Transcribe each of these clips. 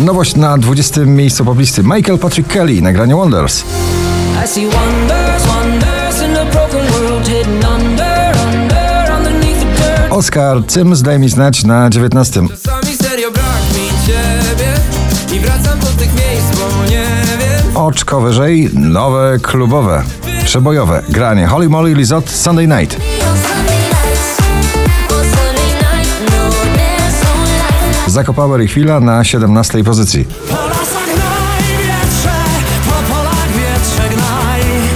Nowość na 20. miejscu poblisty Michael Patrick Kelly, nagranie Wonders. Oscar Cyms daj mi znać na 19. Czasami serio brak mi ciebie I wracam do tych miejsc, bo nie wiem Oczko wyżej, nowe klubowe, przebojowe granie Holly Molly Lizot Sunday Night. Zakopower i chwila na 17. pozycji.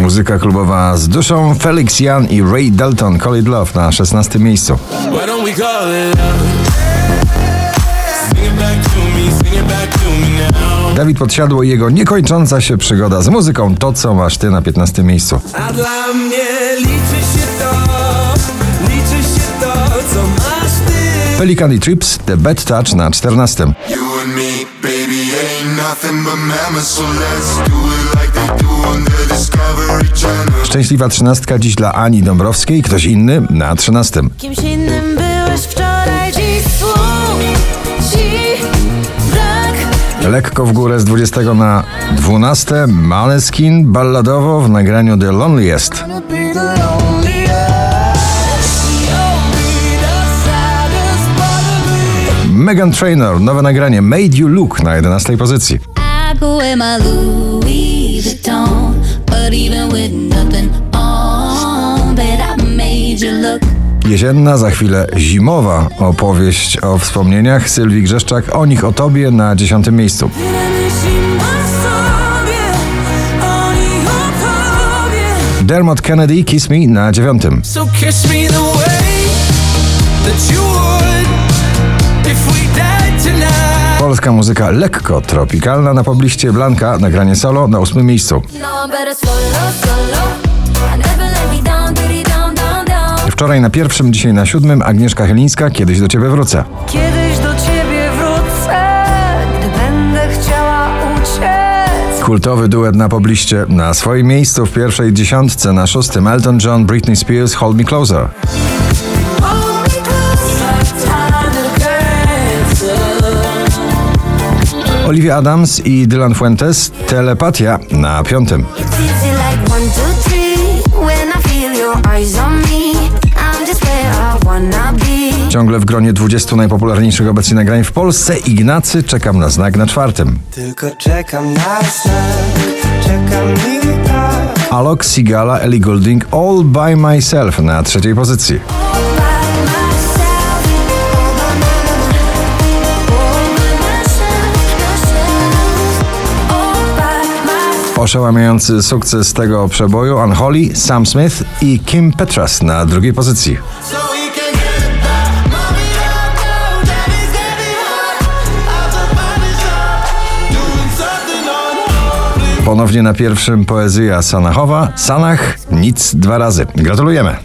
Muzyka klubowa z duszą Felix Jan i Ray Dalton Call It Love na 16. miejscu. Dawid Podsiadło i jego niekończąca się przygoda z muzyką To co masz ty na 15. miejscu. A dla mnie liczy się to Pelican i Trips The Bad Touch na 14. You and me, baby, ain't nothing but mammals, so let's do it like they do on the Discovery Channel. Szczęśliwa trzynastka dziś dla Ani Dąbrowskiej, ktoś inny na 13. Kimś innym byłeś wczoraj, dziś. Lekko w górę z 20 na 12. Maneskin balladowo w nagraniu The Loneliest. Megan Trainor, nowe nagranie Made You Look na 11 pozycji. Jesienna, za chwilę zimowa opowieść o wspomnieniach Sylwii Grzeszczak, o nich o tobie na 10 miejscu. Dermot Kennedy, Kiss Me na 9. So kiss me the way that you would Polska muzyka lekko tropikalna na pobliście Blanka, nagranie solo na 8 miejscu. Wczoraj na pierwszym, dzisiaj na siódmym Agnieszka Chylińska, kiedyś do ciebie wrócę. Kiedyś do ciebie wrócę, gdy będę chciała uciec. Kultowy duet na pobliście na swoim miejscu w pierwszej dziesiątce na szóstym Elton John, Britney Spears, Hold Me Closer. Olivia Adams i Dylan Fuentes, Telepatia na piątym. Ciągle w gronie 20 najpopularniejszych obecnie nagrań w Polsce Ignacy, czekam na znak na czwartym. Tylko czekam na znak Czekam i tak Alok, Sigala, Ellie Goulding, All By Myself na trzeciej pozycji. Oszałamiający sukces tego przeboju Unholy, Sam Smith i Kim Petras na drugiej pozycji. Ponownie na pierwszym poezja Sanachowa, Sanach, nic dwa razy. Gratulujemy.